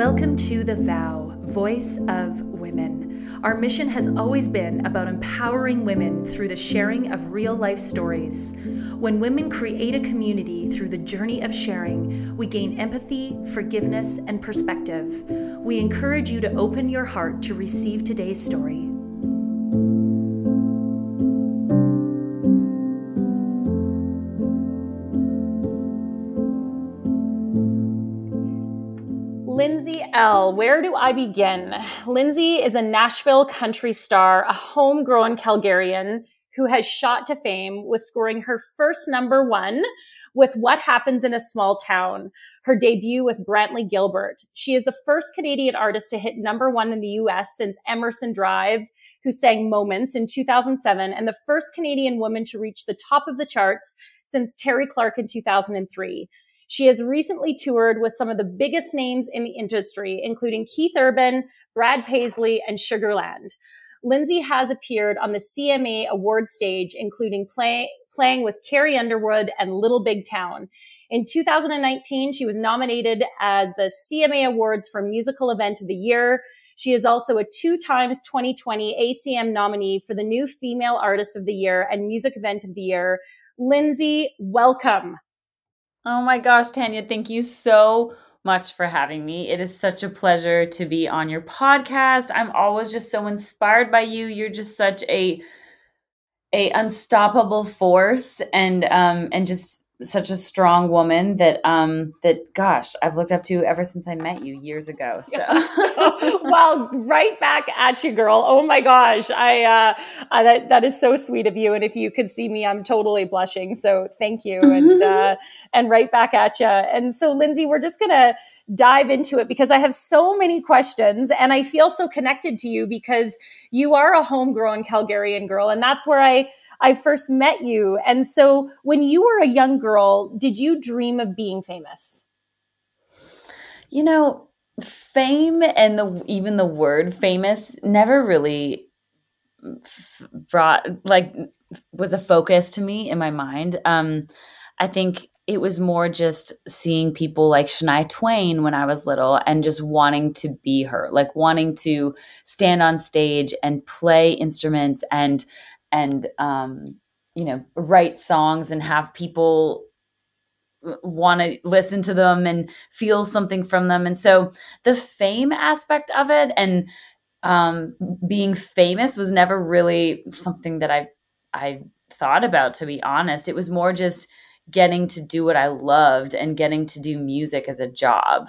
Welcome to The Vow, Voice of Women. Our mission has always been about empowering women through the sharing of real life stories. When women create a community through the journey of sharing, we gain empathy, forgiveness, and perspective. We encourage you to open your heart to receive today's story. L. Where do I begin? Lindsay is a Nashville country star, a homegrown Calgarian who has shot to fame with scoring her first number one with What Happens in a Small Town, her debut with Brantley Gilbert. She is the first Canadian artist to hit number one in the US since Emerson Drive, who sang Moments in 2007, and the first Canadian woman to reach the top of the charts since Terri Clark in 2003. She has recently toured with some of the biggest names in the industry, including Keith Urban, Brad Paisley, and Sugarland. Lindsay has appeared on the CMA award stage, including play, playing with Carrie Underwood and Little Big Town. In 2019, she was nominated as the CMA Awards for Musical Event of the Year. She is also a two times 2020 ACM nominee for the new Female Artist of the Year and Music Event of the Year. Lindsay, welcome. Oh my gosh, Tanya, thank you so much for having me. It is such a pleasure to be on your podcast. I'm always just so inspired by you. You're just such a a unstoppable force and um and just such a strong woman that um that gosh i've looked up to ever since i met you years ago so well right back at you girl oh my gosh i uh, uh that, that is so sweet of you and if you could see me i'm totally blushing so thank you and uh and right back at you and so lindsay we're just gonna dive into it because I have so many questions and I feel so connected to you because you are a homegrown Calgarian girl. And that's where I I first met you. And so when you were a young girl, did you dream of being famous? You know, fame and the even the word famous never really brought like was a focus to me in my mind. Um I think it was more just seeing people like Shania Twain when I was little and just wanting to be her, like wanting to stand on stage and play instruments and and um, you know write songs and have people want to listen to them and feel something from them. And so the fame aspect of it and um, being famous was never really something that i i thought about to be honest. It was more just getting to do what i loved and getting to do music as a job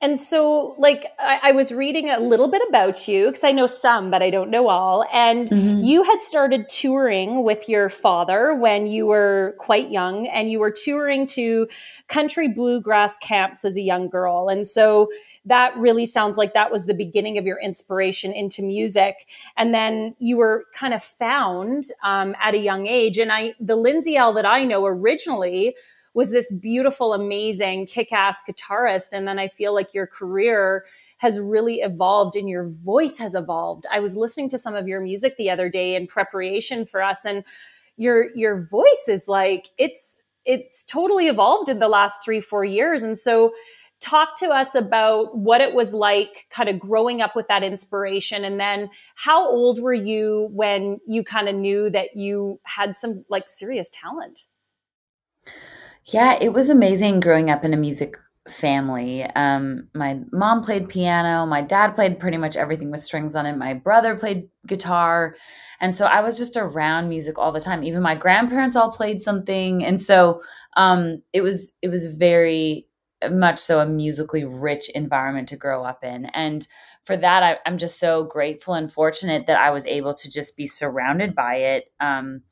and so, like, I, I, was reading a little bit about you because I know some, but I don't know all. And mm-hmm. you had started touring with your father when you were quite young, and you were touring to country bluegrass camps as a young girl. And so, that really sounds like that was the beginning of your inspiration into music. And then you were kind of found um, at a young age. And I, the Lindsay Ell that I know originally was this beautiful, amazing, kick ass guitarist. And then I feel like your career has really evolved and your voice has evolved. I was listening to some of your music the other day in preparation for us and your your voice is like it's it's totally evolved in the last 3 4 years and so talk to us about what it was like kind of growing up with that inspiration and then how old were you when you kind of knew that you had some like serious talent yeah, it was amazing growing up in a music family. Um, my mom played piano, my dad played pretty much everything with strings on it, my brother played guitar. And so I was just around music all the time. Even my grandparents all played something. And so um, it was it was very much so a musically rich environment to grow up in. And for that, I, am just so grateful and fortunate that I was able to just be surrounded by it. Um,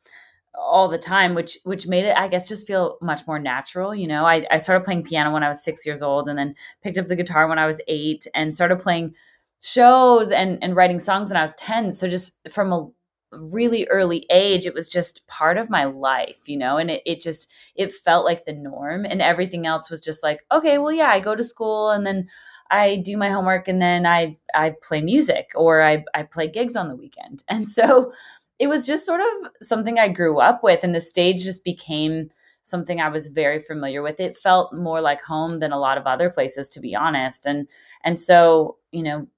all the time which which made it i guess just feel much more natural you know? I, I started playing piano when i was six years old and then picked up the guitar when i was eight and started playing shows and and writing songs when i was 10 so just from a really early age it was just part of my life you know? And it, it just it felt like the norm and everything else was just like okay well yeah i go to school and then I do my homework and then I I play music or I I play gigs on the weekend. And so it was just sort of something I grew up with, and the stage just became something I was very familiar with. It felt more like home than a lot of other places, to be honest. And and so, you know,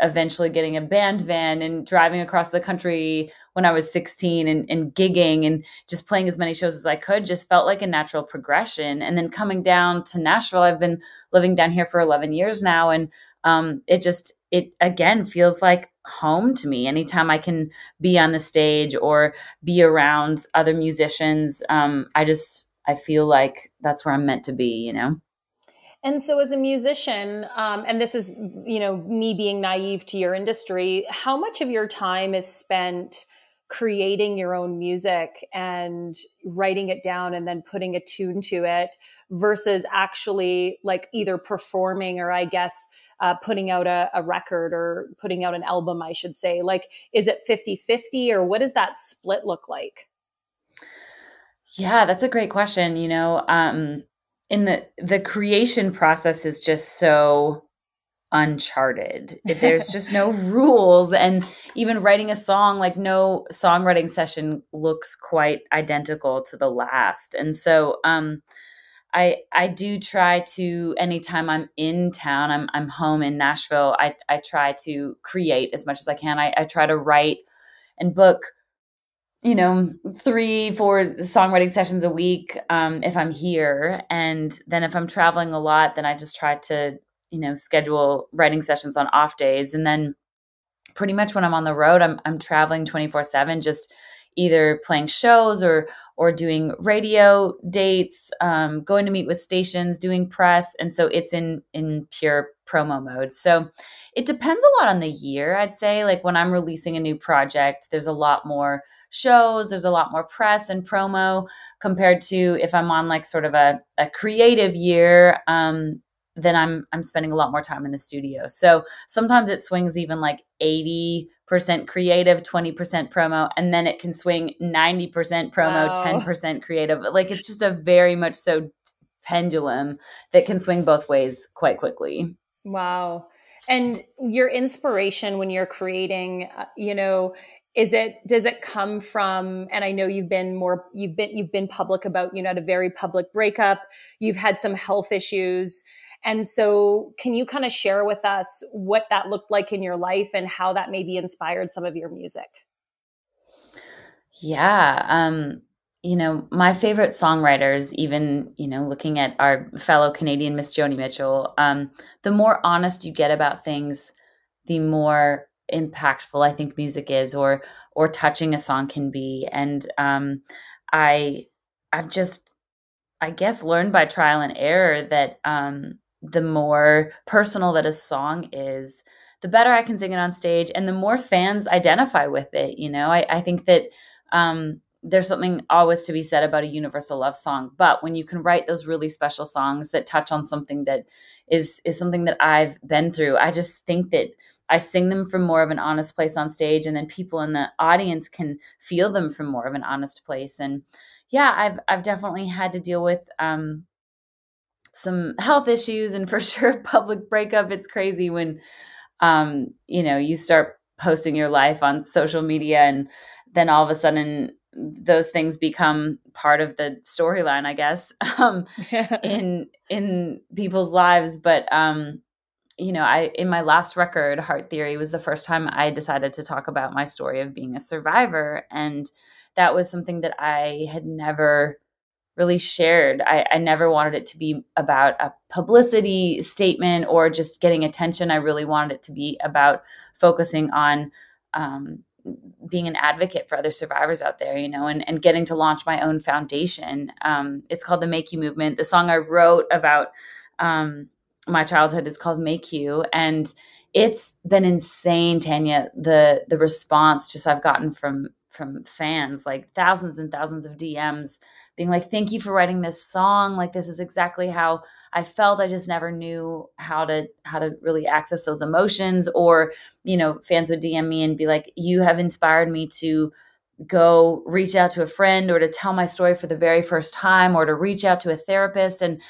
eventually getting a band van and driving across the country when I was 16 and, and, gigging and just playing as many shows as I could just felt like a natural progression. And then coming down to Nashville, I've been living down here for 11 years now. And um, it just, it again feels like home to me. Anytime I can be on the stage or be around other musicians, um, I just, I feel like that's where I'm meant to be, you know? And so, as a musician, um, and this is, you know, me being naive to your industry, how much of your time is spent creating your own music and writing it down and then putting a tune to it versus actually like either performing or, I guess, uh, putting out a, a record or putting out an album, I should say? Like, is it 50 50 or what does that split look like? Yeah, that's a great question. You know, um, in the the creation process is just so uncharted. There's just no rules and even writing a song like no songwriting session looks quite identical to the last. And so um I I do try to anytime I'm in town, I'm I'm home in Nashville, I I try to create as much as I can. I, I try to write and book you know, three, four songwriting sessions a week um, if I'm here. And then if I'm traveling a lot, then I just try to, you know, schedule writing sessions on off days. And then pretty much when I'm on the road, I'm, I'm traveling 24 7, just either playing shows or or doing radio dates, um, going to meet with stations, doing press, and so it's in in pure promo mode. So it depends a lot on the year. I'd say like when I'm releasing a new project, there's a lot more shows, there's a lot more press and promo compared to if I'm on like sort of a, a creative year. Um, then I'm I'm spending a lot more time in the studio. So sometimes it swings even like 80% creative, 20% promo, and then it can swing 90% promo, wow. 10% creative. Like it's just a very much so pendulum that can swing both ways quite quickly. Wow. And your inspiration when you're creating, uh, you know, is it does it come from and i know you've been more you've been you've been public about you know had a very public breakup you've had some health issues and so can you kind of share with us what that looked like in your life and how that maybe inspired some of your music yeah um you know my favorite songwriters even you know looking at our fellow canadian miss joni mitchell um the more honest you get about things the more impactful I think music is or or touching a song can be. And um, I I've just I guess learned by trial and error that um, the more personal that a song is, the better I can sing it on stage, and the more fans identify with it. You know, I, I think that um, there's something always to be said about a universal love song, but when you can write those really special songs that touch on something that is is something that I've been through, I just think that I sing them from more of an honest place on stage, and then people in the audience can feel them from more of an honest place. And yeah, I've I've definitely had to deal with um, some health issues, and for sure, public breakup. It's crazy when um, you know you start posting your life on social media, and then all of a sudden those things become part of the storyline, I guess, um, in in people's lives. But um, you know, I in my last record, Heart Theory, was the first time I decided to talk about my story of being a survivor. And that was something that I had never really shared. I, I never wanted it to be about a publicity statement or just getting attention. I really wanted it to be about focusing on um, being an advocate for other survivors out there, you know, and, and getting to launch my own foundation. Um, it's called the Make You Movement. The song I wrote about um, my childhood is called Make You, and it's been insane, Tanya. The the response just I've gotten from from fans, like thousands and thousands of DMs, being like, "Thank you for writing this song. Like this is exactly how I felt. I just never knew how to how to really access those emotions." Or you know, fans would DM me and be like, "You have inspired me to." go reach out to a friend or to tell my story for the very first time or to reach out to a therapist and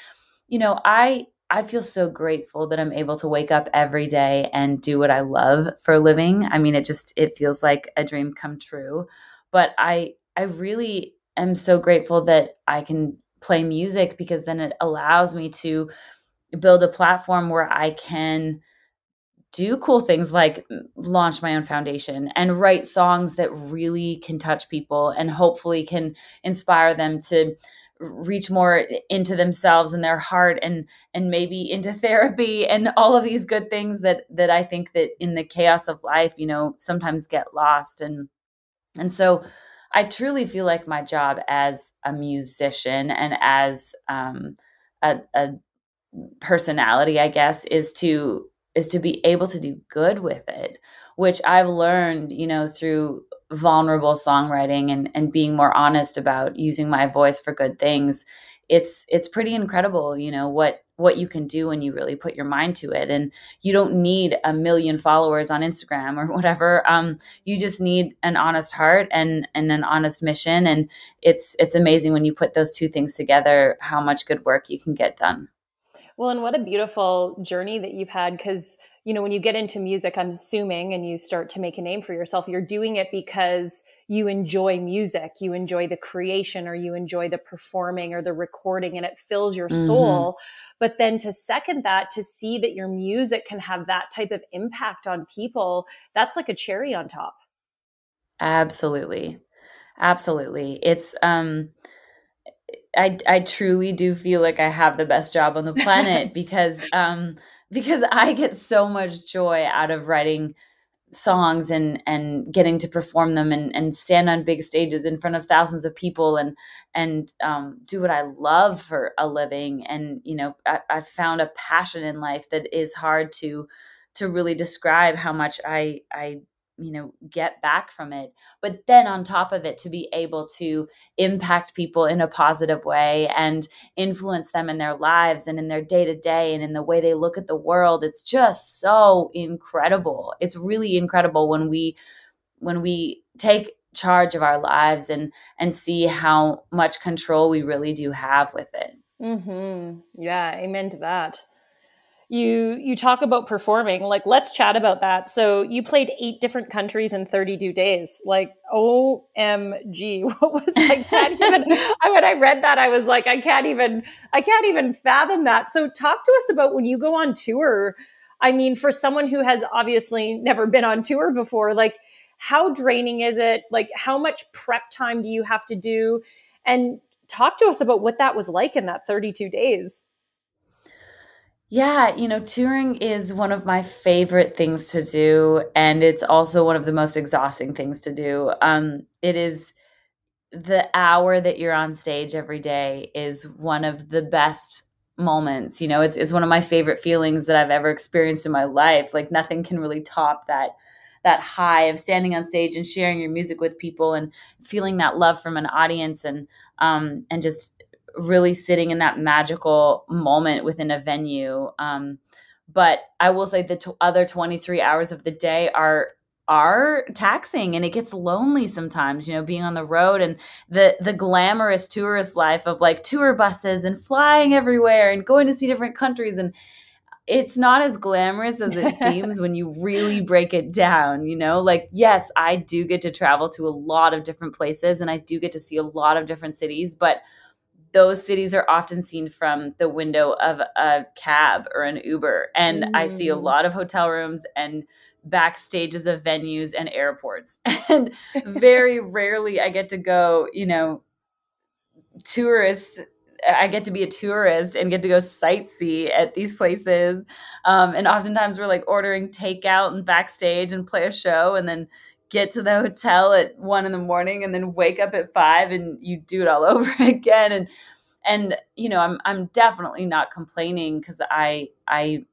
you know i I feel so grateful that I'm able to wake up every day and do what I love for a living. I mean, it just it feels like a dream come true. But I I really am so grateful that I can play music because then it allows me to build a platform where I can do cool things like launch my own foundation and write songs that really can touch people and hopefully can inspire them to reach more into themselves and their heart and and maybe into therapy and all of these good things that that I think that in the chaos of life you know sometimes get lost and and so I truly feel like my job as a musician and as um, a, a personality, I guess, is to is to be able to do good with it, which I've learned, you know, through vulnerable songwriting and and being more honest about using my voice for good things. It's it's pretty incredible, you know, what what you can do when you really put your mind to it. And you don't need a million followers on instagram or whatever. Um, you just need an honest heart and and an honest mission. And it's it's amazing when you put those two things together how much good work you can get done. Well and what a beautiful journey that you've had because you know when you get into music i'm assuming and you start to make a name for yourself you're doing it because you enjoy music, you enjoy the creation, or you enjoy the performing or the recording, and it fills your mm-hmm. soul. But then to second that, to see that your music can have that type of impact on people, that's like a cherry on top. Absolutely. Absolutely. It's, um, I, I truly do feel like I have the best job on the planet because um because I get so much joy out of writing songs and and getting to perform them and and stand on big stages in front of thousands of people and and um, do what I love for a living. And you know I, I found a passion in life that is hard to to really describe how much I I you know get back from it but then on top of it to be able to impact people in a positive way and influence them in their lives and in their day to day and in the way they look at the world it's just so incredible. It's really incredible when we when we take charge of our lives and and see how much control we really do have with it. Mhm yeah amen to that you you talk about performing like let's chat about that. So you played eight different countries in 32 days. Like omg what was i can't even I, when i read that i was like i can't even i can't even fathom that. So talk to us about when you go on tour. I mean for someone who has obviously never been on tour before like how draining is it? Like how much prep time do you have to do? And talk to us about what that was like in that 32 days yeah, you know, touring is one of my favorite things to do, and it's also one of the most exhausting things to do. Um, it is the hour that you're on stage every day is one of the best moments. You know, it's it's one of my favorite feelings that I've ever experienced in my life. Like nothing can really top that that high of standing on stage and sharing your music with people and feeling that love from an audience and um and just really sitting in that magical moment within a venue. Um, but I will say the t- other 23 hours of the day are are taxing and it gets lonely sometimes you know being on the road and the the glamorous tourist life of like tour buses and flying everywhere and going to see different countries and it's not as glamorous as it seems when you really break it down you know like yes i do get to travel to a lot of different places and i do get to see a lot of different cities but those cities are often seen from the window of a cab or an Uber. And mm. I see a mm. lot of hotel rooms and backstages of venues and airports. And very rarely I get to go, you know, tourist. I get to be a tourist and get to go sightsee at these places. Um, and oftentimes we're like ordering takeout and backstage and play a show and then get to the hotel at one in the morning and then wake up at five and you do it all over again. And and you know i'm i'm definitely not complaining because i i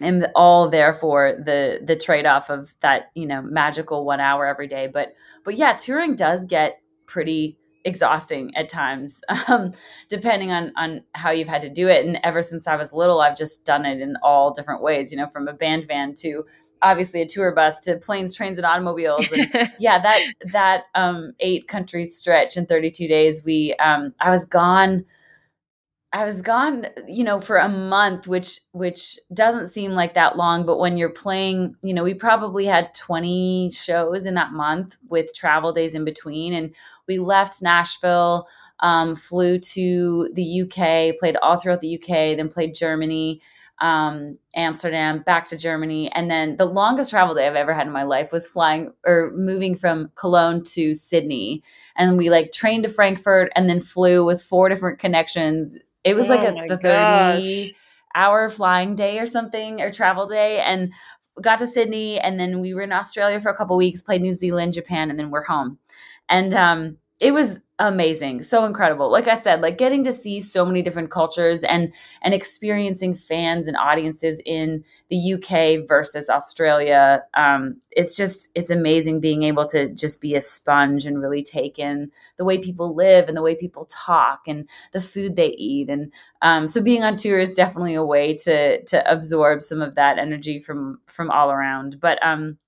am all there for the the trade-off of that you know magical one hour every day. But but yeah touring does get pretty exhausting at times um, depending on on how you've had to do it. And ever since i was little i've just done it in all different ways you know from a band van to obviously a tour bus to planes trains and automobiles. And yeah that that um eight country stretch in 32 days we um i was gone I was gone, you know, for a month, which which doesn't seem like that long, but when you're playing, you know, we probably had 20 shows in that month with travel days in between and we left Nashville, um, flew to the UK, played all throughout the UK, then played Germany, um, Amsterdam, back to Germany, and then the longest travel day I've ever had in my life was flying or moving from Cologne to Sydney, and we like trained to Frankfurt and then flew with four different connections it was oh like a the 30 hour flying day or something or travel day and got to Sydney and then we were in Australia for a couple weeks, played New Zealand, Japan and then we're home. And um it was amazing so incredible. Like i said like getting to see so many different cultures and and experiencing fans and audiences in the uk versus australia um, it's just it's amazing being able to just be a sponge and really take in the way people live and the way people talk and the food they eat. And um, so being on tour is definitely a way to to absorb some of that energy from from all around. But um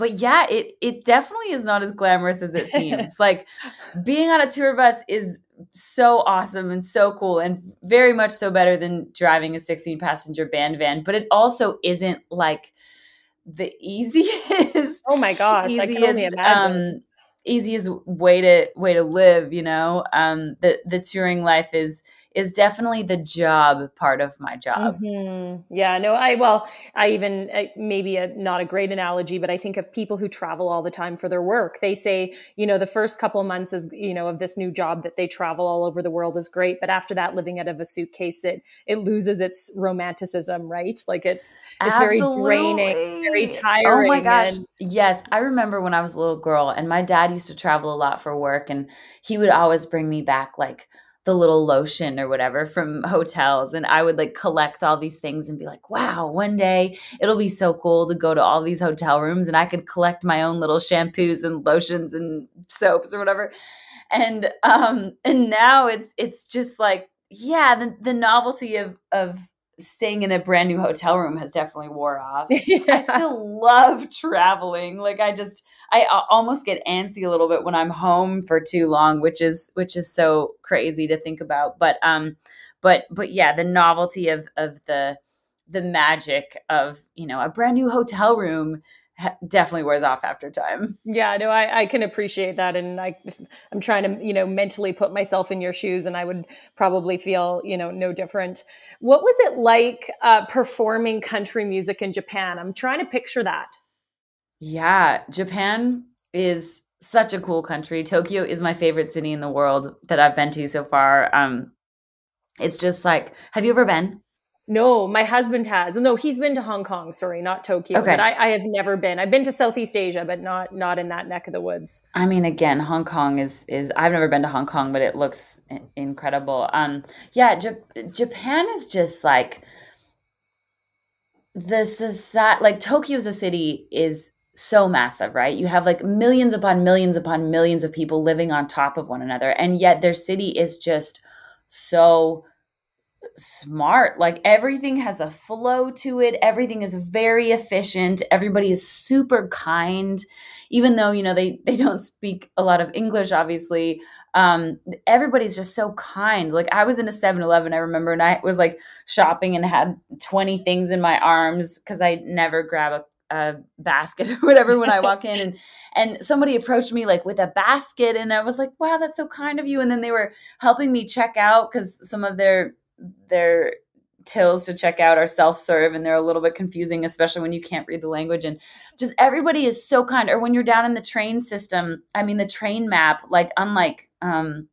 but yeah, it it definitely is not as glamorous as it seems. like being on a tour bus is so awesome and so cool and very much so better than driving a 16 passenger band van, but it also isn't like the easiest Oh my gosh, easiest, I can only imagine. Um, easiest way to way to live, you know. Um the the touring life is is definitely the job part of my job. Mm-hmm. Yeah, no, I, well, I even, maybe a, not a great analogy, but I think of people who travel all the time for their work. They say, you know, the first couple months is, you know, of this new job that they travel all over the world is great. But after that, living out of a suitcase, it, it loses its romanticism, right? Like it's, it's Absolutely. very draining, very tiring. Oh my gosh. And- yes. I remember when I was a little girl and my dad used to travel a lot for work and he would always bring me back like, the little lotion or whatever from hotels and I would like collect all these things and be like, "Wow, one day it'll be so cool to go to all these hotel rooms and I could collect my own little shampoos and lotions and soaps or whatever." And um and now it's it's just like yeah, the the novelty of of staying in a brand new hotel room has definitely wore off. yeah. I still love traveling. Like I just I almost get antsy a little bit when I'm home for too long, which is which is so crazy to think about. But um, but but yeah, the novelty of of the the magic of you know a brand new hotel room definitely wears off after time. Yeah, no, I, I can appreciate that, and I, I'm trying to, you know, mentally put myself in your shoes, and I would probably feel, you know, no different. What was it like uh, performing country music in Japan? I'm trying to picture that. Yeah, Japan is such a cool country. Tokyo is my favorite city in the world that I've been to so far. Um, it's just like, have you ever been? No, my husband has. No, he's been to Hong Kong. Sorry, not Tokyo. Okay. But I, I, have never been. I've been to Southeast Asia, but not not in that neck of the woods. I mean, again, Hong Kong is is. I've never been to Hong Kong, but it looks incredible. Um, yeah, J- Japan is just like the society. Like Tokyo's a city is so massive, right? You have like millions upon millions upon millions of people living on top of one another, and yet their city is just so smart. Like everything has a flow to it. Everything is very efficient. Everybody is super kind, even though you know they they don't speak a lot of English. Obviously, um, everybody's just so kind. Like I was in a 7-Eleven, I remember, and I was like shopping and had twenty things in my arms because I never grab a a basket or whatever when I walk in and and somebody approached me like with a basket and I was like, wow, that's so kind of you. And then they were helping me check out because some of their their tills to check out are self-serve and they're a little bit confusing, especially when you can't read the language. And just everybody is so kind. Or when you're down in the train system, I mean the train map, like unlike um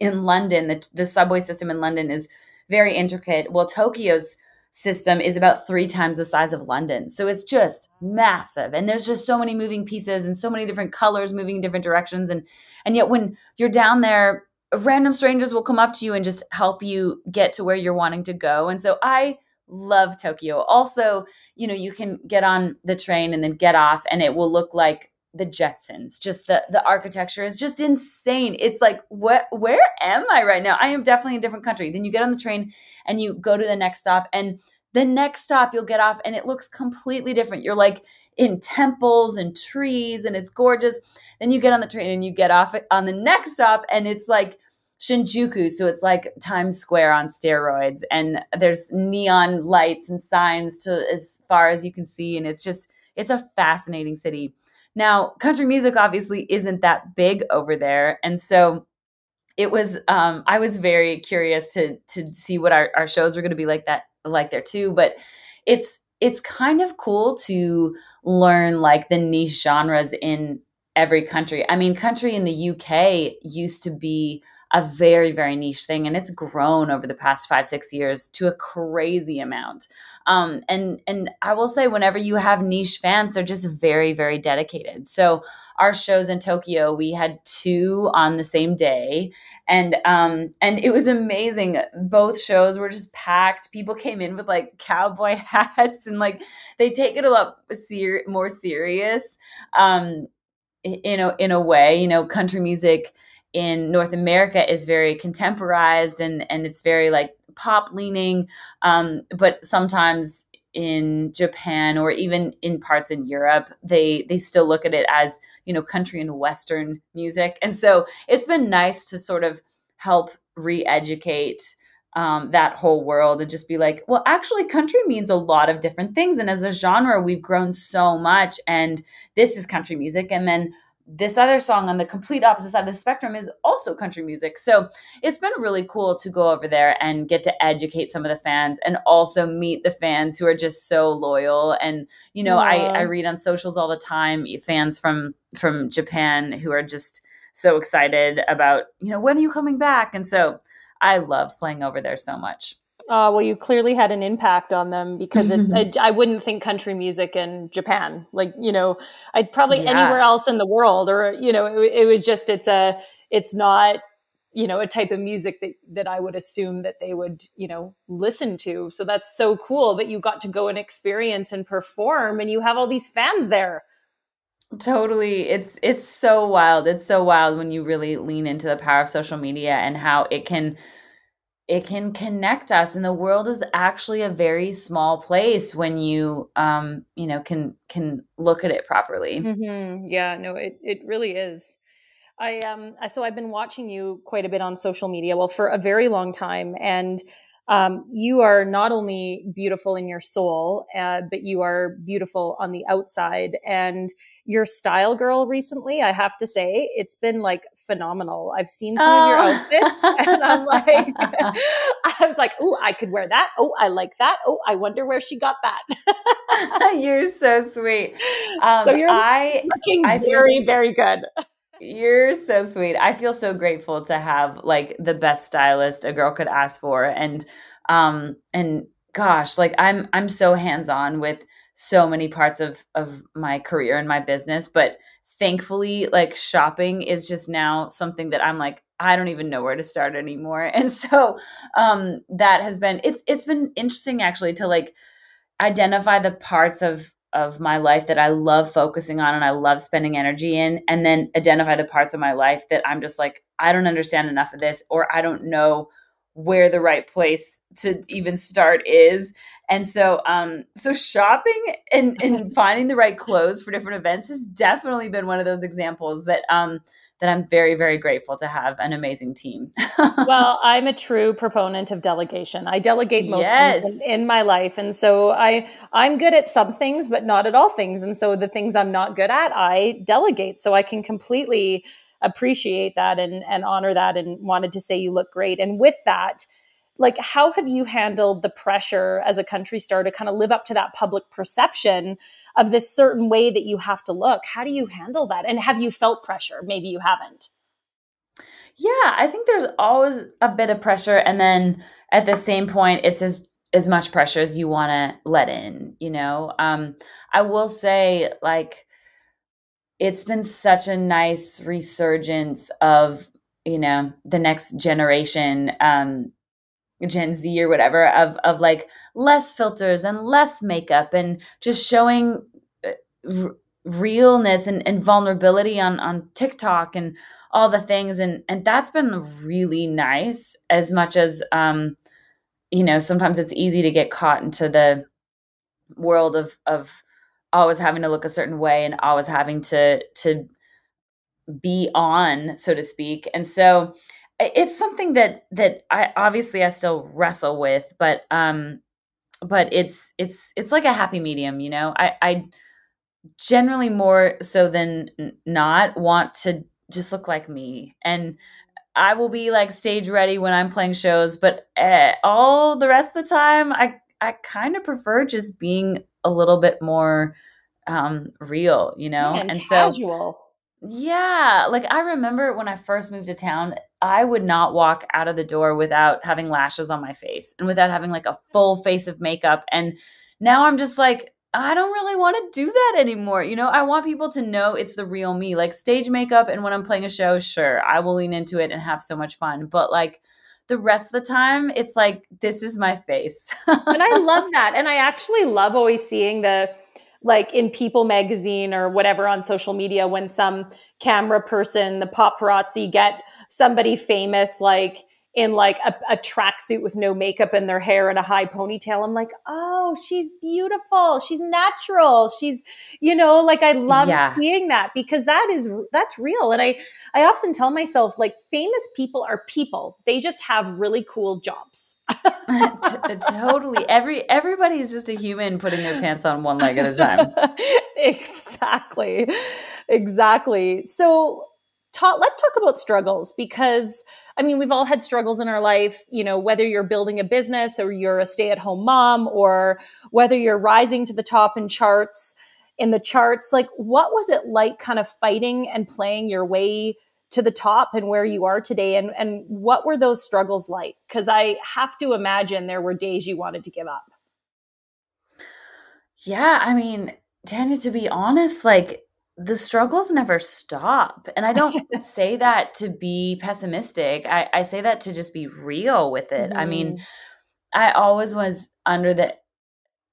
in London, the the subway system in London is very intricate. Well, Tokyo's system is about three times the size of London. So it's just massive. And there's just so many moving pieces and so many different colors moving in different directions. And and yet when you're down there, random strangers will come up to you and just help you get to where you're wanting to go. And so I love Tokyo. Also, you know, you can get on the train and then get off and it will look like the Jetsons. Just the the architecture is just insane. It's like what where am I right now? I am definitely in a different country. Then you get on the train and you go to the next stop and the next stop you'll get off and it looks completely different. You're like in temples and trees and it's gorgeous. Then you get on the train and you get off on the next stop and it's like Shinjuku, so it's like Times Square on steroids, and there's neon lights and signs to as far as you can see, and it's just it's a fascinating city. Now, country music obviously isn't that big over there, and so it was um, I was very curious to to see what our, our shows were going to be like that like there too. But it's it's kind of cool to learn like the niche genres in every country. I mean, country in the UK used to be a very very niche thing and it's grown over the past five six years to a crazy amount um, and and i will say whenever you have niche fans they're just very very dedicated. So our shows in tokyo we had two on the same day. And um and it was amazing. Both shows were just packed. People came in with like cowboy hats and like they take it a lot ser- more serious um in a in a way. You know country music in North America is very contemporized and and it's very like pop leaning, um, but sometimes in Japan or even in parts in Europe, they they still look at it as you know country and western music, and so it's been nice to sort of help re-educate um, that whole world and just be like, well, actually, country means a lot of different things, and as a genre, we've grown so much, and this is country music, and then this other song on the complete opposite side of the spectrum is also country music. So it's been really cool to go over there and get to educate some of the fans and also meet the fans who are just so loyal. And, you know, I, I read on socials all the time fans from from Japan who are just so excited about, you know, when are you coming back? And so I love playing over there so much. Uh, well, you clearly had an impact on them because it, I, I, wouldn't think country music in Japan, like you know, I'd probably yeah. anywhere else in the world, or you know, it, it, was just it's a it's not you know a type of music that that I would assume that they would you know listen to. So that's so cool that you got to go and experience and perform, and you have all these fans there. Totally. It's it's so wild. It's so wild when you really lean into the power of social media and how it can it can connect us and the world is actually a very small place when you um you know can can look at it properly mm-hmm. yeah no it, it really is i um so i've been watching you quite a bit on social media well for a very long time and um, you are not only beautiful in your soul, uh, but you are beautiful on the outside. And your style girl recently, I have to say, it's been like phenomenal. I've seen some oh. of your oh. outfits and I'm like, I was like, oh, I could wear that. Oh, I like that. Oh, I wonder where she got that. you're so sweet. Um, so you're I, looking I very, feel, very good. You're so sweet. I feel so grateful to have like the best stylist a girl could ask for and um and gosh, like I'm I'm so hands-on with so many parts of of my career and my business, but thankfully like shopping is just now something that I'm like I don't even know where to start anymore. And so um that has been it's it's been interesting actually to like identify the parts of of my life that I love focusing on and I love spending energy in, and then identify the parts of my life that I'm just like, I don't understand enough of this, or I don't know where the right place to even start is. And so, um, so shopping and, and finding the right clothes for different events has definitely been one of those examples that, um, that I'm very, very grateful to have an amazing team. well, I'm a true proponent of delegation. I delegate most yes. in, in, my life. And so I, I'm good at some things, but not at all things. And so the things I'm not good at, I delegate. So I can completely appreciate that and, and honor that and wanted to say you look great. And with that, like how have you handled the pressure as a country star to kind of live up to that public perception of this certain way that you have to look. How do you handle that? And have you felt pressure? Maybe you haven't. Yeah, I think there's always a bit of pressure. And then at the same point, it's as as much pressure as you want to let in, you know. Um, I will say, like, it's been such a nice resurgence of, you know, the next generation um, Gen Z or whatever of of like less filters and less makeup and just showing uh, r- realness and, and vulnerability on on TikTok and all the things. And and that's been really nice as much as um you know sometimes it's easy to get caught into the world of of always having to look a certain way and always having to to be on so to speak and so it's something that that I obviously I still wrestle with, but um but it's it's it's like a happy medium, you know. I I generally more so than not want to just look like me and I will be like stage ready when I'm playing shows, but uh, all the rest of the time I I kind of prefer just being a little bit more um real, you know. and, and casual. so yeah, like I remember when I first moved to town, I would not walk out of the door without having lashes on my face and without having like a full face of makeup. And now I'm just like, I don't really want to do that anymore. You know, I want people to know it's the real me. Like stage makeup and when I'm playing a show, sure, I will lean into it and have so much fun. But like the rest of the time, it's like this is my face. and I love that. And I actually love always seeing the like in People magazine or whatever on social media when some camera person, the paparazzi get somebody famous like in like a, a tracksuit with no makeup in their hair and a high ponytail. I'm like, oh, she's beautiful. She's natural. She's, you know, like I love yeah. seeing that because that is that's real. And I I often tell myself like famous people are people. They just have really cool jobs. T- totally. Every everybody is just a human putting their pants on one leg at a time. exactly. Exactly. So ta- let's talk about struggles because I mean, we've all had struggles in our life, you know, whether you're building a business or you're a stay at home mom or whether you're rising to the top in charts, in the charts. Like, what was it like kind of fighting and playing your way to the top and where you are today? And, and what were those struggles like? Because I have to imagine there were days you wanted to give up. Yeah. I mean, Tanya, to be honest, like, the struggles never stop. And I don't say that to be pessimistic. I, I say that to just be real with it. Mm-hmm. I mean, mm-hmm. I always was under the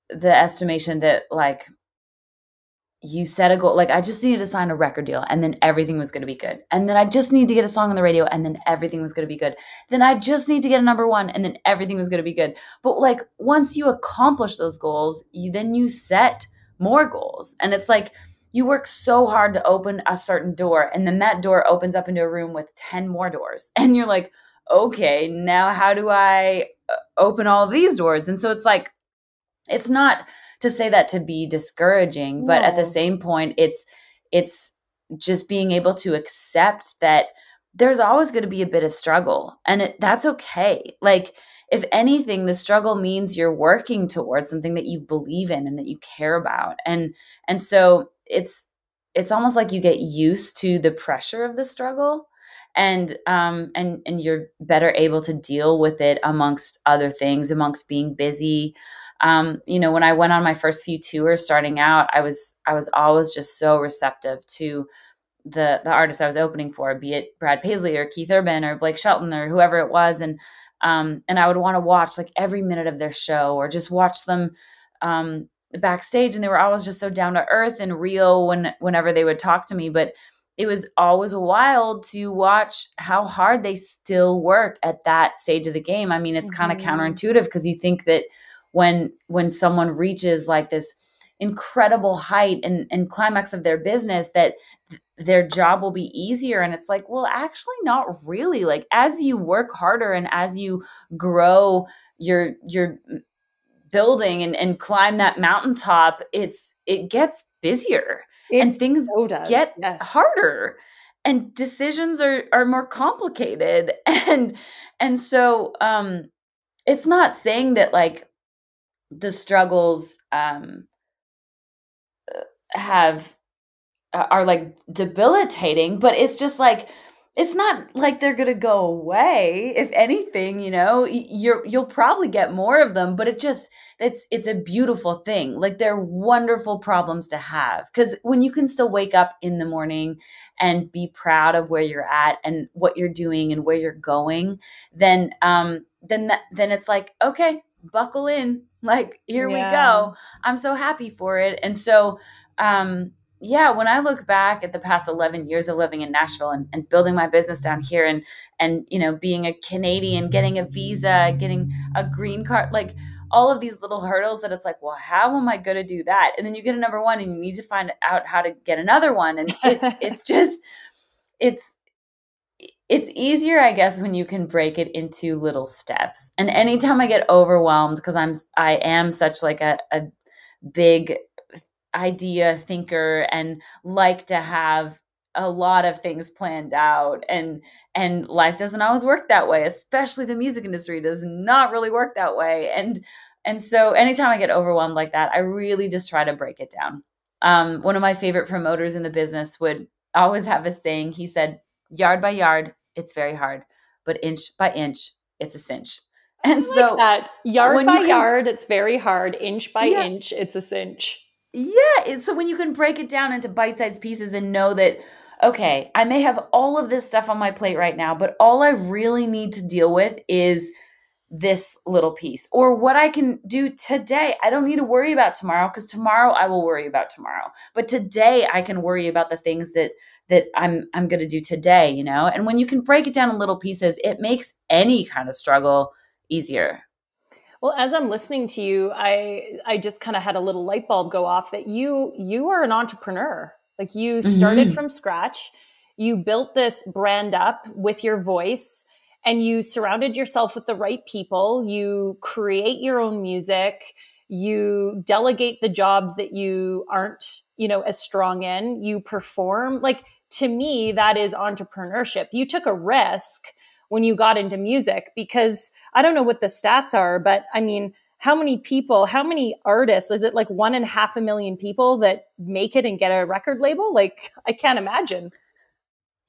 the estimation that like you set a goal like i just needed to sign a record deal and then everything was going to be good and then i just need to get a song on the radio and then everything was going to be good then i just need to get a number one and then everything was going to be good but like once you accomplish those goals you then you set more goals and it's like you work so hard to open a certain door and then that door opens up into a room with 10 more doors. And you're like okay now how do i uh, open all these doors? And so it's like it's not to say that to be discouraging but at the same point it's it's just being able to accept that there's always going to be a bit of struggle and it, that's okay. Like if anything the struggle means you're working towards something that you believe in and that you care about and and so it's it's almost like you get used to the pressure of the struggle and um and and you're better able to deal with it amongst other things amongst being busy. Um you know when i went on my first few tours starting out i was i was always just so receptive to the the artists i was opening for be it brad paisley or keith urban or blake shelton or whoever it was. And um and i would want to watch like every minute of their show or just watch them um backstage and they were always just so down to earth and real when whenever they would talk to me but it was always wild to watch how hard they still work at that stage of the game i mean it's mm-hmm. kind of counterintuitive because you think that when when someone reaches like this incredible height and, and climax of their business that th- their job will be easier and it's like well actually not really like as you work harder and as you grow your your building and, and climb that mountaintop, it's it gets busier it and things so does. get yes. harder and decisions are are more complicated and and so um it's not saying that like the struggles um uh, have uh, are like debilitating but it's just like it's not like they're going to go away. If anything you know you're you'll probably get more of them but it just it's it's a beautiful thing. Like they're wonderful problems to have. Cuz when you can still wake up in the morning and be proud of where you're at and what you're doing and where you're going then um then that, then it's like okay buckle in. Like here yeah. we go. I'm so happy for it. And so um yeah, when I look back at the past 11 years of living in Nashville and, and building my business down here and, and, you know, being a Canadian, getting a visa, getting a green card, like all of these little hurdles that it's like, well, how am I going to do that? And then you get a number one and you need to find out how to get another one. And it's, it's just, it's, it's easier i guess when you can break it into little steps and anytime i get overwhelmed because i'm i am such like a, a big idea thinker and like to have a lot of things planned out and and life doesn't always work that way especially the music industry does not really work that way and and so anytime i get overwhelmed like that i really just try to break it down. Um, one of my favorite promoters in the business would always have a saying he said yard by yard it's very hard but inch by inch it's a cinch. And like so that. Yard by can, yard it's very hard inch by yeah, inch it's a cinch yeah so when you can break it down into bite-sized pieces and know that okay, I may have all of this stuff on my plate right now, but all I really need to deal with is this little piece or what I can do today. I don't need to worry about tomorrow because tomorrow I will worry about tomorrow. But today I can worry about the things that that I'm I'm going to do today, you know? And when you can break it down in little pieces, it makes any kind of struggle easier. Well, as I'm listening to you, I I just kind of had a little light bulb go off that you you are an entrepreneur. Like you started mm-hmm. from scratch, you built this brand up with your voice and you surrounded yourself with the right people. You create your own music. You delegate the jobs that you aren't, you know, as strong in. You perform. Like to me, that is entrepreneurship. You took a risk when you got into music because I don't know what the stats are, but I mean, how many people, how many artists, is it like one and a half a million people that make it and get a record label? Like, I can't imagine.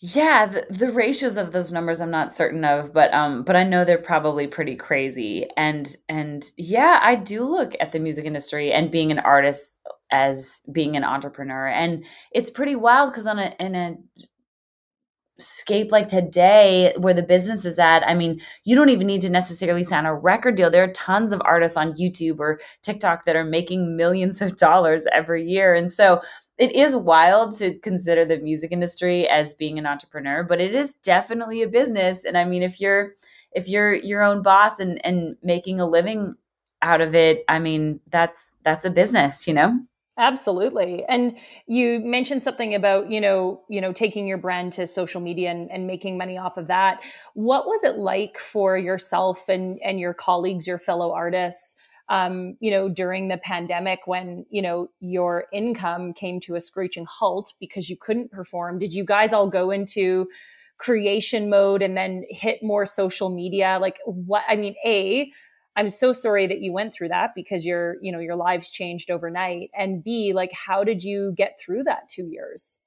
Yeah, the, the ratios of those numbers I'm not certain of, but um, but I know they're probably pretty crazy. And and yeah, I do look at the music industry and being an artist as being an entrepreneur, and it's pretty wild because on a in a scape like today where the business is at i mean you don't even need to necessarily sign a record deal. There are tons of artists on youtube or tiktok that are making millions of dollars every year. And so it is wild to consider the music industry as being an entrepreneur but it is definitely a business. And i mean if you're if you're your own boss and and making a living out of it i mean that's that's a business you know Absolutely. And you mentioned something about, you know, you know, taking your brand to social media and, and making money off of that. What was it like for yourself and, and your colleagues, your fellow artists, um, you know, during the pandemic when, you know, your income came to a screeching halt because you couldn't perform? Did you guys all go into creation mode and then hit more social media? Like what, I mean, A, I'm so sorry that you went through that because your, you know, your lives changed overnight. And B, like, how did you get through that two years?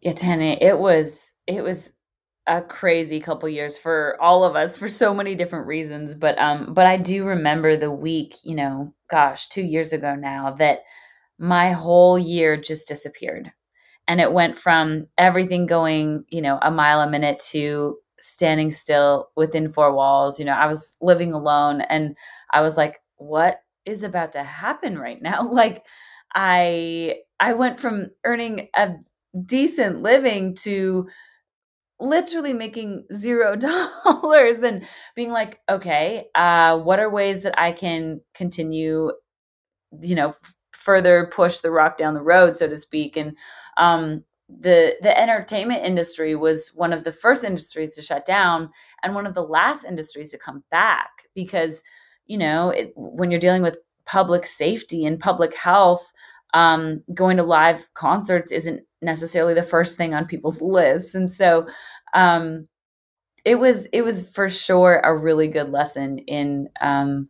Yeah, Tanya, it was, it was a crazy couple years for all of us for so many different reasons. But, um, but I do remember the week, you know, gosh, two years ago now that my whole year just disappeared. And it went from everything going, you know, a mile a minute to standing still within four walls. You know, I was living alone and I was like, what is about to happen right now? Like I I went from earning a decent living to literally making zero dollars and being like, okay, uh, what are ways that I can continue, you know, further push the rock down the road, so to speak. And um, the the entertainment industry was one of the first industries to shut down and one of the last industries to come back because you know it, when you're dealing with public safety and public health um, going to live concerts isn't necessarily the first thing on people's lists. And so um, it was it was for sure a really good lesson in um,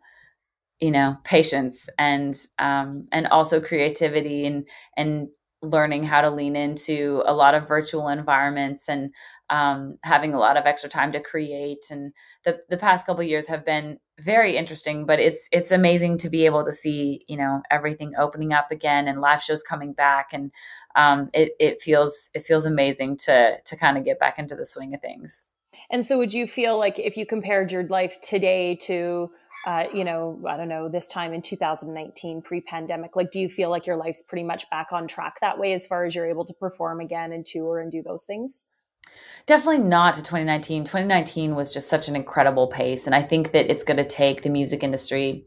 you know patience and um, and also creativity and and learning how to lean into a lot of virtual environments and um, having a lot of extra time to create and the, the past couple years have been very interesting but it's it's amazing to be able to see you know everything opening up again and live shows coming back and um, it, it feels it feels amazing to to kind of get back into the swing of things. And so would you feel like if you compared your life today to uh, you know, I don't know, this time in 2019, pre pandemic? Like, do you feel like your life's pretty much back on track that way as far as you're able to perform again and tour and do those things? Definitely not to 2019. 2019 was just such an incredible pace. And I think that it's going to take the music industry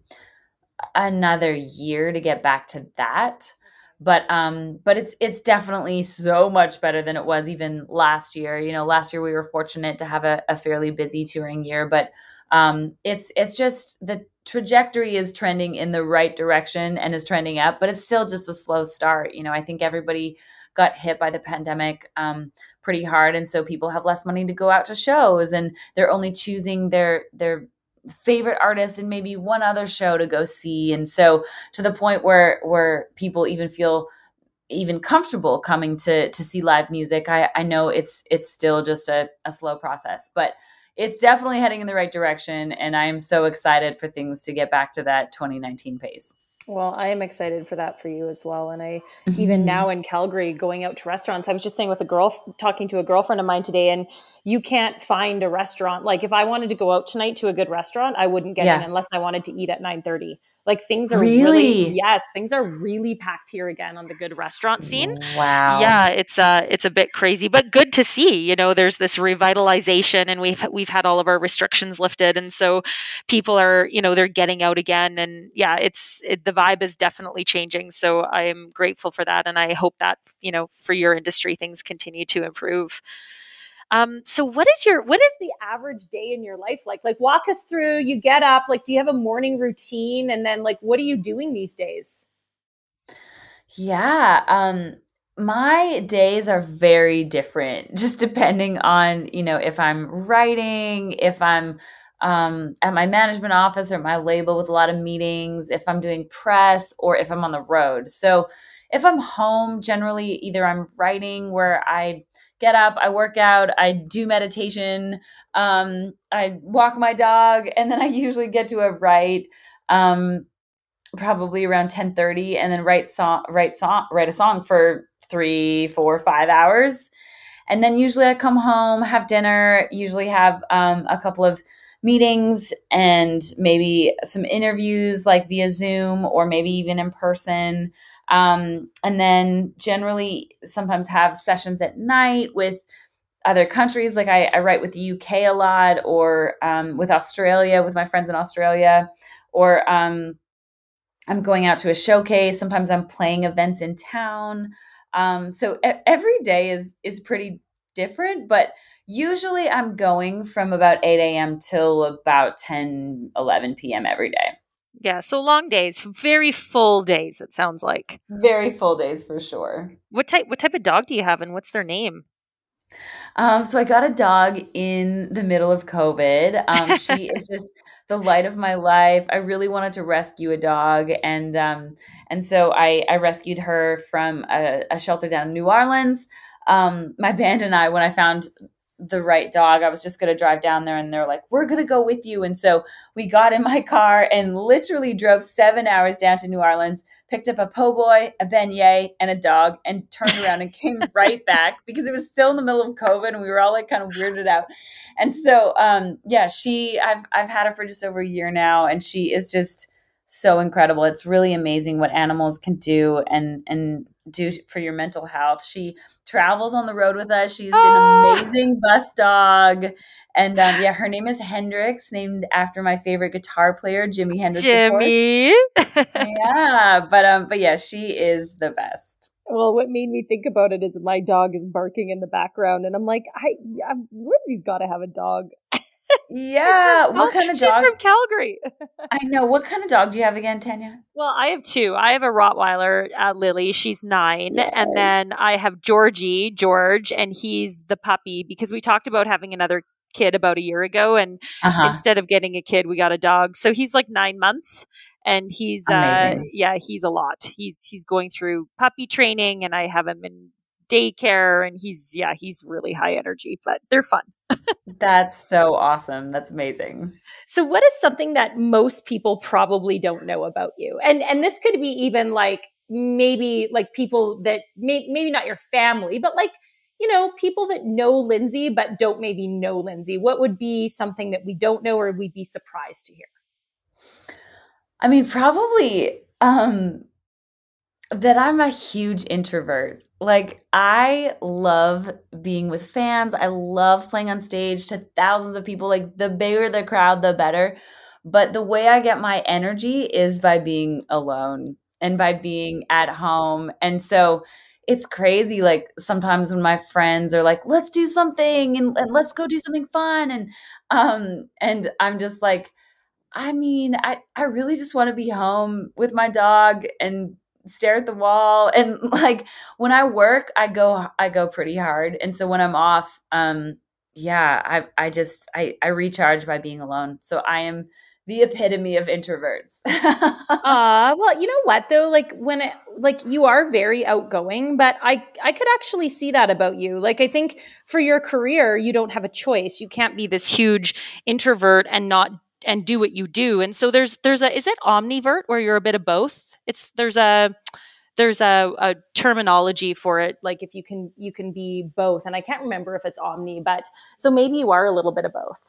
another year to get back to that. but um but it's it's definitely so much better than it was even last year you know last year we were fortunate to have a, a fairly busy touring year but um it's it's just the trajectory is trending in the right direction and is trending up but it's still just a slow start. You know i think everybody got hit by the pandemic um, pretty hard and so people have less money to go out to shows and they're only choosing their their favorite artist and maybe one other show to go see. And so to the point where where people even feel even comfortable coming to to see live music i i know it's it's still just a, a slow process. But it's definitely heading in the right direction and i am so excited for things to get back to that 2019 pace well, I am excited for that for you as well. And I, even now in Calgary, going out to restaurants, I was just saying with a girl, talking to a girlfriend of mine today, and you can't find a restaurant. Like if I wanted to go out tonight to a good restaurant, I wouldn't get yeah. in unless I wanted to eat at 9 30. Like things are really? really? yes, things are really packed here again on the good restaurant scene. Wow. Yeah, it's uh it's a bit crazy, but good to see. You know, there's this revitalization and we've we've had all of our restrictions lifted and so people are, you know, they're getting out again and yeah, it's it, the vibe is definitely changing. So I am grateful for that and I hope that, you know, for your industry things continue to improve. Um, so what is your what is the average day in your life like? Like walk us through, you get up, like do you have a morning routine and then like what are you doing these days? Yeah, um my days are very different just depending on, you know, if I'm writing, if I'm um, at my management office or my label with a lot of meetings, if I'm doing press or if I'm on the road. So if I'm home, generally either I'm writing where I get up, I work out, I do meditation, um, I walk my dog, and then I usually get to a write um, probably around 10:30 and then write song write song write a song for three, four, five hours. And then usually I come home, have dinner, usually have um, a couple of meetings and maybe some interviews like via Zoom or maybe even in person. Um, and then generally sometimes have sessions at night with other countries. Like I, I write with the UK a lot or um, with Australia, with my friends in Australia, or um, I'm going out to a showcase. Sometimes I'm playing events in town. Um, so e- every day is is pretty different, but usually I'm going from about 8 a.m. till about 10, 11 p.m. every day. Yeah, so long days, very full days. It sounds like very full days for sure. What type? What type of dog do you have, and what's their name? Um, so I got a dog in the middle of COVID. Um, she is just the light of my life. I really wanted to rescue a dog, and um, and so I I rescued her from a, a shelter down in New Orleans. Um, my band and I, when I found the right dog. I was just going to drive down there and they're like, we're going to go with you. And so we got in my car and literally drove seven hours down to New Orleans, picked up a po' boy, a beignet, and a dog and turned around and came right back because it was still in the middle of COVID and we were all like kind of weirded out. And so, um, yeah, she, I've, I've had her for just over a year now and she is just, so incredible. It's really amazing what animals can do and and do for your mental health. She travels on the road with us. She's ah! an amazing bus dog. And um, yeah, her name is Hendrix, named after my favorite guitar player, Jimi Hendrix. Jimi. yeah, but um, but yeah, she is the best. Well, what made me think about it is my dog is barking in the background, and I'm like, I, I'm, Lindsay's got to have a dog. Yeah. From, what kind of dog? She's from Calgary. I know. What kind of dog do you have again, Tanya? Well, I have two. I have a Rottweiler, uh, Lily. She's nine. Yay. And then I have Georgie, George, and he's the puppy because we talked about having another kid about a year ago. And uh-huh. instead of getting a kid, we got a dog. So he's like nine months and he's, uh, yeah, he's a lot. He's, he's going through puppy training and I have him in daycare and he's yeah he's really high energy but they're fun that's so awesome. That's amazing. So what is something that most people probably don't know about you? And and this could be even like maybe like people that may, maybe not your family but like you know people that know lindsay but don't maybe know lindsay. What would be something that we don't know or we'd be surprised to hear? I mean probably um that i'm a huge introvert like, I love being with fans. I love playing on stage to thousands of people. Like, the bigger the crowd, the better. But the way I get my energy is by being alone. and by being at home. And so it's crazy. Like sometimes when my friends are like, let's do something and, and let's go do something fun. And um, and I'm just like, I mean, I, I really just want to be home with my dog and stare at the wall. And like when I work, I go I go pretty hard. And so when I'm off, um, yeah, I I just I, I recharge by being alone. So I am the epitome of introverts. uh well, you know what though? Like when it like you are very outgoing, but I I could actually see that about you. Like I think for your career, you don't have a choice. You can't be this huge introvert and not and do what you do. And so there's there's a is it omnivert where you're a bit of both? It's there's a there's a, a terminology for it like if you can you can be both and i can't remember if it's omni but so maybe you are a little bit of both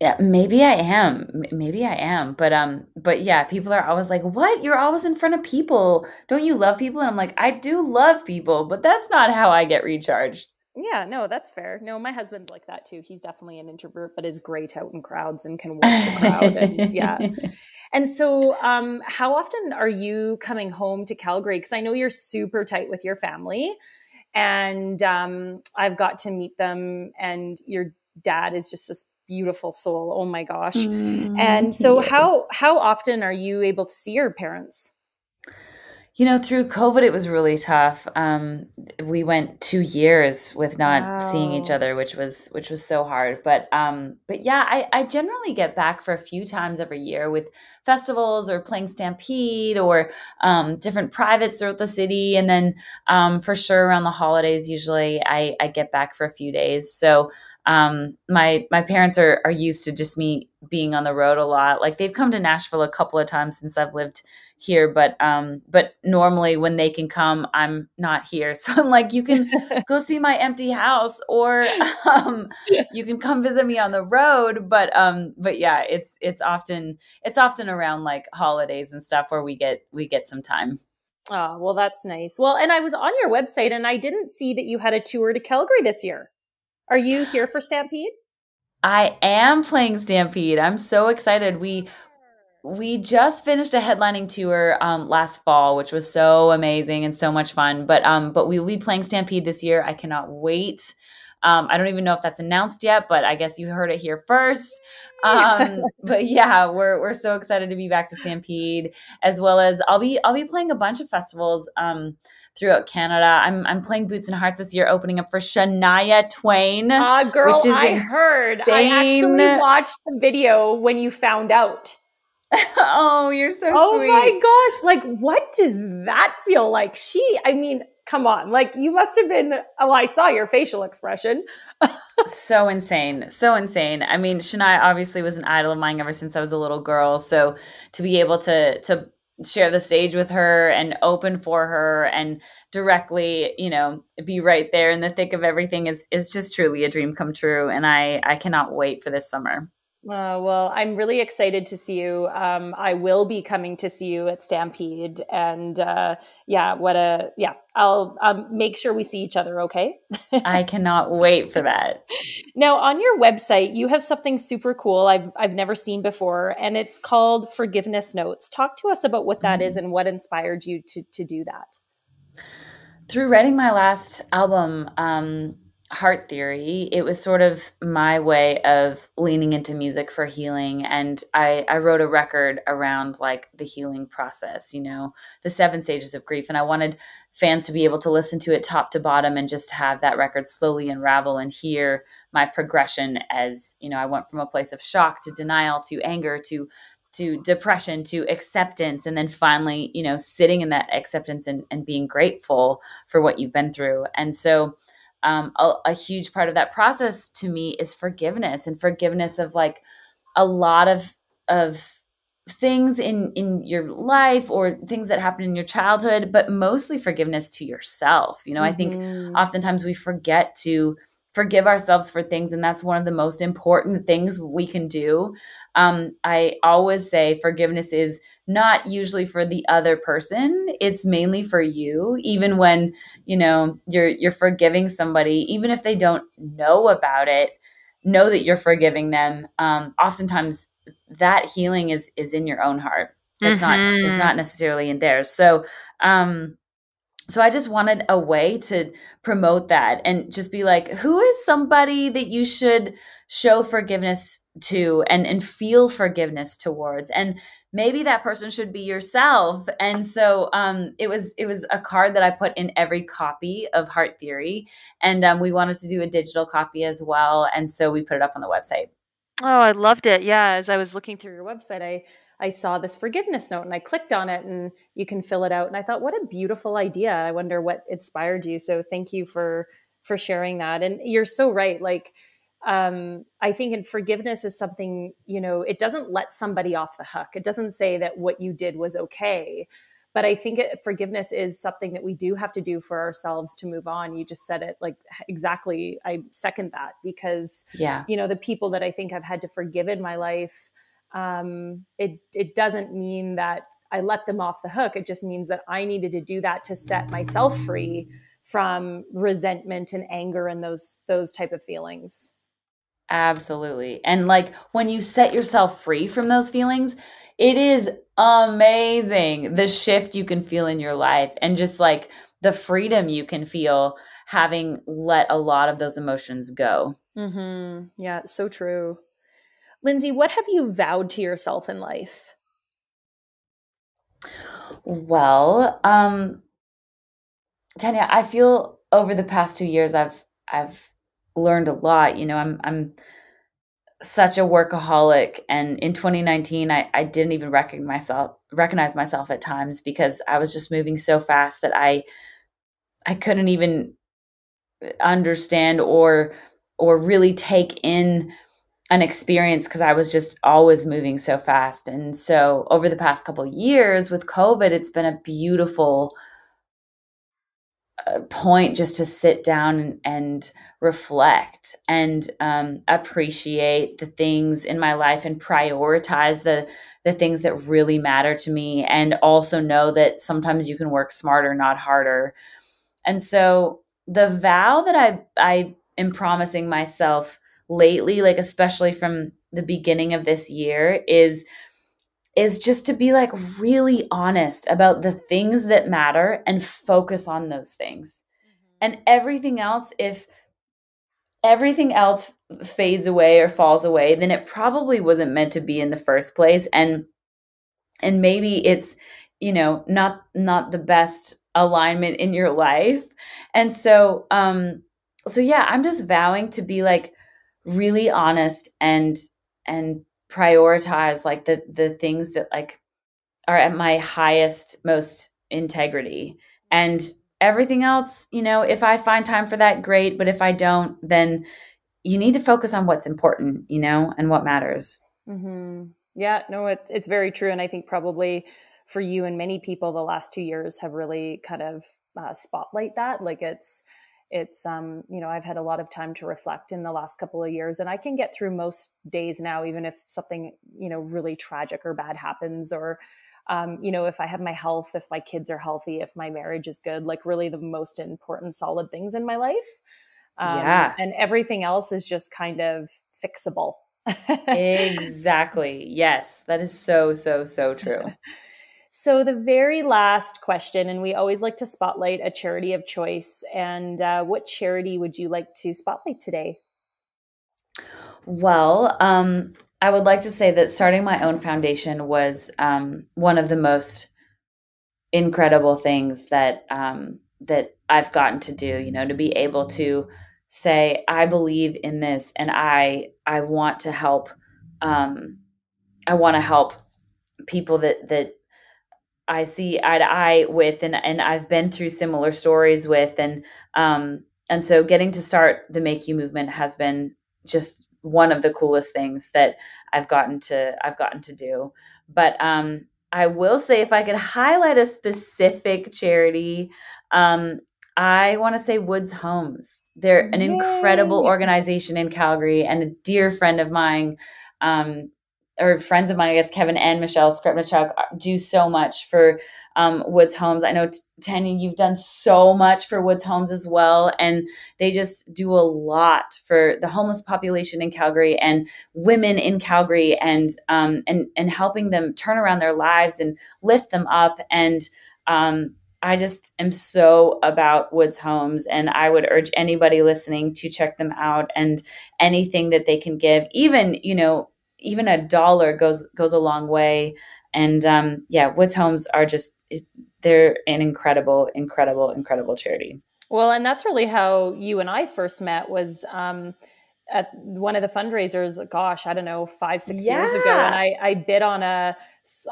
yeah, maybe I am. Maybe I am. But um but yeah, people are always like, "What? You're always in front of people. Don't you love people?" And I'm like, "I do love people, but that's not how I get recharged." Yeah, no, that's fair. No, my husband's like that too. He's definitely an introvert, but is great out in crowds and can work the crowd. And, yeah. And so, um, how often are you coming home to Calgary? Because I know you're super tight with your family, and um, I've got to meet them. And your dad is just this beautiful soul. Oh my gosh. Mm, and so yes. how how often are you able to see your parents? You know, through COVID, it was really tough. Um, we went two years with not wow. seeing each other, which was which was so hard. But um, but yeah, I, I generally get back for a few times every year with festivals or playing Stampede or um, different privates throughout the city, and then um, for sure around the holidays, usually I, I get back for a few days. So um, my my parents are are used to just me being on the road a lot. Like they've come to Nashville a couple of times since I've lived here, but um, but normally when they can come, I'm not here. So I'm like, you can go see my empty house, or um, you can come visit me on the road. But um, but yeah, it's it's often it's often around like holidays and stuff where we get we get some time. Oh, well, that's nice. Well, and I was on your website and I didn't see that you had a tour to Calgary this year. Are you here for Stampede? I am playing Stampede. I'm so excited. We we just finished a headlining tour um, last fall, which was so amazing and so much fun. But um, but we will be playing Stampede this year. I cannot wait. Um, I don't even know if that's announced yet, but I guess you heard it here first. Um, but yeah, we're we're so excited to be back to Stampede, as well as I'll be I'll be playing a bunch of festivals. Um, throughout Canada. I'm I'm playing Boots and Hearts this year, opening up for Shania Twain. Ah, uh, girl, I insane. heard. I actually watched the video when you found out. oh, you're so oh sweet. my gosh. Like, what does that feel like? She, I mean, come on. Like, you must have been, oh, I saw your facial expression. so insane. So insane. I mean, Shania obviously was an idol of mine ever since I was a little girl. So to be able to, to, share the stage with her and open for her and directly you know be right there in the thick of everything is is just truly a dream come true. And i i cannot wait for this summer uh, well, I'm really excited to see you. Um, I will be coming to see you at Stampede, and uh, yeah, what a yeah. I'll um, make sure we see each other. Okay. I cannot wait for that. Now, on your website, you have something super cool I've I've never seen before, and it's called Forgiveness Notes. Talk to us about what that mm-hmm. is and what inspired you to to do that. Through writing my last album. Um, heart theory it was sort of my way of leaning into music for healing and i i wrote a record around like the healing process you know the seven stages of grief and i wanted fans to be able to listen to it top to bottom and just have that record slowly unravel and hear my progression as you know i went from a place of shock to denial to anger to to depression to acceptance and then finally you know sitting in that acceptance and, and being grateful for what you've been through. And so um, a, a huge part of that process to me is forgiveness and forgiveness of like a lot of of things in in your life or things that happen in your childhood but mostly forgiveness to yourself you know mm-hmm. i think mm-hmm. oftentimes we forget to forgive ourselves for things and that's one of the most important things we can do. Um, i always say forgiveness is not usually for the other person. It's mainly for you. Even when you know you're you're forgiving somebody even if they don't know about it know that you're forgiving them. Um, oftentimes that healing is is in your own heart. It's mm-hmm. not it's not necessarily in theirs. So um so I just wanted a way to promote that and just be like, who is somebody that you should show forgiveness to and and feel forgiveness towards? And maybe that person should be yourself. And so um, it was it was a card that i put in every copy of heart theory. And um, we wanted to do a digital copy as well. And so we put it up on the website. Oh i loved it. Yeah as i was looking through your website i i saw this forgiveness note and i clicked on it and you can fill it out and i thought what a beautiful idea i wonder what inspired you so thank you for for sharing that and you're so right like um, I think in forgiveness is something, you know, it doesn't let somebody off the hook. It doesn't say that what you did was okay. But I think it, forgiveness is something that we do have to do for ourselves to move on. You just said it like exactly. I second that because, yeah, you know, the people that I think I've had to forgive in my life, um, it it doesn't mean that I let them off the hook. It just means that I needed to do that to set myself free from resentment and anger and those those type of feelings. Absolutely. And like when you set yourself free from those feelings, it is amazing the shift you can feel in your life and just like the freedom you can feel having let a lot of those emotions go. Mm-hmm. Yeah, so true. Lindsay, what have you vowed to yourself in life? Well, um, Tanya, I feel over the past two years I've I've learned a lot. You know, I'm I'm such a workaholic and in 2019 I, I didn't even recognize myself recognize myself at times because I was just moving so fast that I I couldn't even understand or or really take in an experience because I was just always moving so fast. And so over the past couple years with COVID, it's been a beautiful uh, point just to sit down and, and reflect and um, appreciate the things in my life and prioritize the the things that really matter to me and also know that sometimes you can work smarter not harder and so the vow that i i am promising myself lately like especially from the beginning of this year is is just to be like really honest about the things that matter and focus on those things mm-hmm. and everything else if everything else fades away or falls away, then it probably wasn't meant to be in the first place. And and maybe it's, you know, not not the best alignment in your life. And so um so yeah, I'm just vowing to be like really honest and and prioritize like the the things that like are at my highest most integrity and everything else, you know, if I find time for that, great. But if I don't, then you need to focus on what's important, you know, and what matters. Mm-hmm. Yeah, no, it, it's very true. And I think probably for you and many people, the last two years have really kind of uh, spotlight that. Like it's, it's um you know i've had a lot of time to reflect in the last couple of years and i can get through most days now even if something you know really tragic or bad happens or um, you know, if I have my health, if my kids are healthy, if my marriage is good, like really the most important solid things in my life. Um, yeah. And everything else is just kind of fixable. exactly. Yes. That is so, so, so true. So, the very last question, and we always like to spotlight a charity of choice. And uh, what charity would you like to spotlight today? Well, um, I would like to say that starting my own foundation was um, one of the most incredible things that um, that I've gotten to do. You know, to be able to say I believe in this, and I I want to help. Um, I want to help people that that I see eye to eye with, and and I've been through similar stories with, and um, and so getting to start the Make You movement has been just one of the coolest things that I've gotten to I've gotten to do. But um, I will say if I could highlight a specific charity, um, I want to say Woods Homes. They're an Yay. incredible organization in Calgary and a dear friend of mine. Um, or friends of mine, I guess Kevin and Michelle Skripnichuk uh, do so much for um, Woods Homes. I know Tanya, you've done so much for Woods Homes as well, and they just do a lot for the homeless population in Calgary and women in Calgary, and um, and and helping them turn around their lives and lift them up. And um, I just am so about Woods Homes, and I would urge anybody listening to check them out and anything that they can give, even you know even a dollar goes goes a long way and um, yeah, Woods Homes are just they're an incredible, incredible, incredible charity. Well, and that's really how you and I first met was um, at one of the fundraisers. Gosh, I don't know, five six yeah. years ago, and I, I bid on a,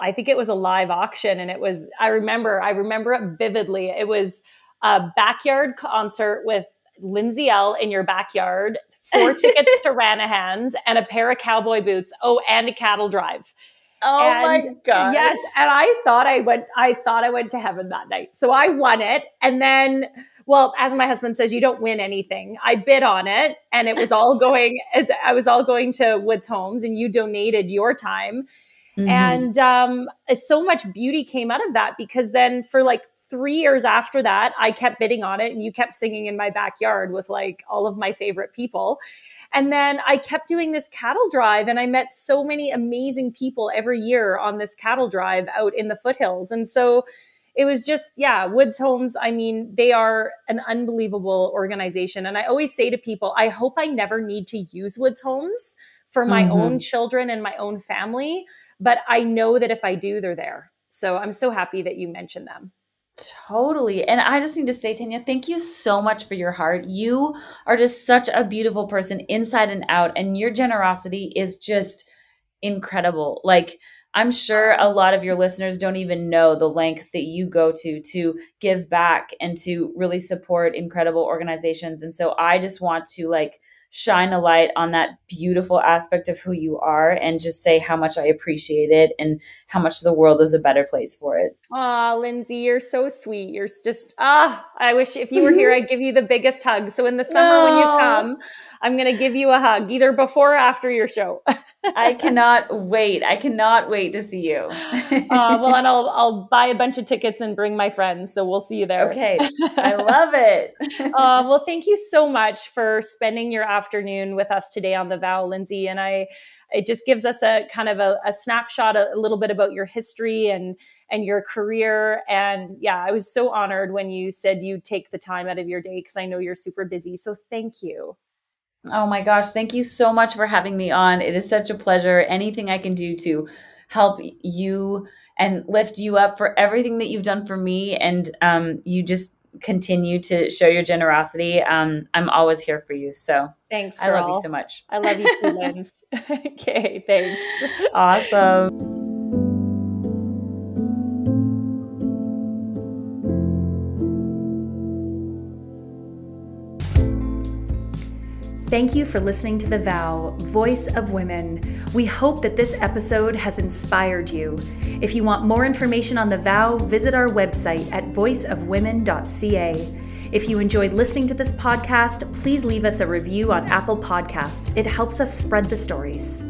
I think it was a live auction, and it was I remember I remember it vividly. It was a backyard concert with Lindsay Ell in your backyard, four tickets to Ranchman's, and a pair of cowboy boots. Oh, and a cattle drive. Oh and my god. Yes, and I thought I went I thought I went to heaven that night. So I won it and then well, as my husband says you don't win anything. I bid on it and it was all going as I was all going to Woods Homes and you donated your time. Mm-hmm. And um so much beauty came out of that because then for like 3 years after that, I kept bidding on it and you kept singing in my backyard with like all of my favorite people. And then I kept doing this cattle drive and I met so many amazing people every year on this cattle drive out in the foothills. And so it was just, yeah, Woods Homes. I mean, they are an unbelievable organization. And I always say to people, I hope I never need to use Woods Homes for my mm-hmm. own children and my own family. But I know that if I do, they're there. So I'm so happy that you mentioned them. Totally. And I just need to say, Tanya, thank you so much for your heart. You are just such a beautiful person inside and out, and your generosity is just incredible. Like, I'm sure a lot of your listeners don't even know the lengths that you go to to give back and to really support incredible organizations. And so I just want to like shine a light on that beautiful aspect of who you are and just say how much I appreciate it and how much the world is a better place for it. Ah, Lindsay, you're so sweet. You're just ah, I wish if you were here I'd give you the biggest hug. So in the summer when you come, I'm going to give you a hug either before or after your show. I cannot wait. I cannot wait to see you. uh, well, and I'll I'll buy a bunch of tickets and bring my friends, so we'll see you there. Okay, I love it. uh, well, thank you so much for spending your afternoon with us today on the Vow, Lindsay, and I. It just gives us a kind of a, a snapshot, a, a little bit about your history and and your career. And yeah, I was so honored when you said you'd take the time out of your day because I know you're super busy. So thank you. Oh my gosh, thank you so much for having me on. It is such a pleasure. Anything I can do to help you and lift you up for everything that you've done for me and um, you just continue to show your generosity. Um, I'm always here for you. So thanks. Girl. I love you so much. I love you too, Linz. okay, thanks. Awesome. Thank you for listening to The Vow, Voice of Women. We hope that this episode has inspired you. If you want more information on The Vow, visit our website at voiceofwomen.ca. If you enjoyed listening to this podcast, please leave us a review on Apple Podcast. It helps us spread the stories.